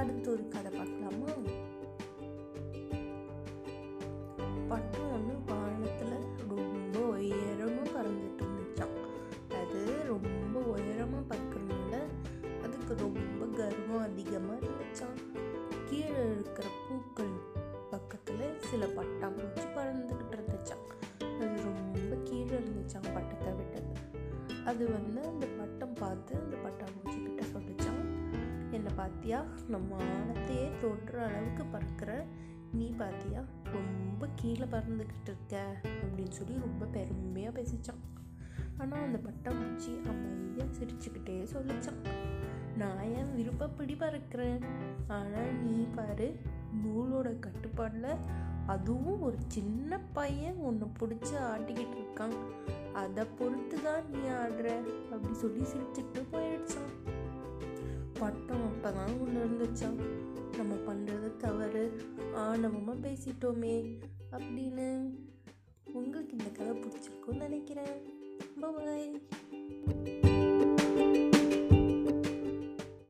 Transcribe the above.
அடுத்து ஒரு கதை பார்க்கலாமா? பட்டம் ஒன்று வானத்தில் ரொம்ப உயரமாக பறந்துட்டு இருந்துச்சான் அது ரொம்ப உயரமாக பறக்கிறதுனால அதுக்கு ரொம்ப கர்வம் அதிகமாக இருந்துச்சான் கீழே இருக்கிற பூக்கள் பக்கத்தில் சில பட்டாம் பூச்சி பறந்துக்கிட்டு இருந்துச்சான் அது ரொம்ப கீழே இருந்துச்சான் பட்டத்தை விட்டது. அது வந்து அந்த பட்டம் பார்த்து அந்த பட்டாம்பூச்சி கிட்ட சொல்லிச்சு. என்னை பார்த்தியா நம்ம வானத்தையே தொடுற அளவுக்கு பறக்கிற நீ பார்த்தியா ரொம்ப கீழே பறந்துக்கிட்டு இருக்க அப்படின்னு சொல்லி ரொம்ப பெருமையாக பேசிச்சான். ஆனால் அந்த பட்டாம்பூச்சி அமைதியாக சிரிச்சுக்கிட்டே சொல்லிச்சான். நான் என் விருப்பப்படி பறக்கிறேன்? ஆனால் நீ பாரு நூலோட கட்டுப்பாடில் அதுவும் ஒரு சின்ன பையன் உன்னை பிடிச்சி ஆட்டிக்கிட்டு இருக்கான். அதை பொறுத்து தான் நீ ஆடுற அப்படி சொல்லி சிரிச்சுட்டு போயிடுச்சான். பட்டம் அப்பதான் ஒன்று இருந்துச்சா நம்ம பண்ணுறது தவறு. ஆணவமாக பேசிட்டோமே அப்படின்னு உங்களுக்கு இந்த கதை பிடிச்சிருக்கும்னு நினைக்கிறேன்.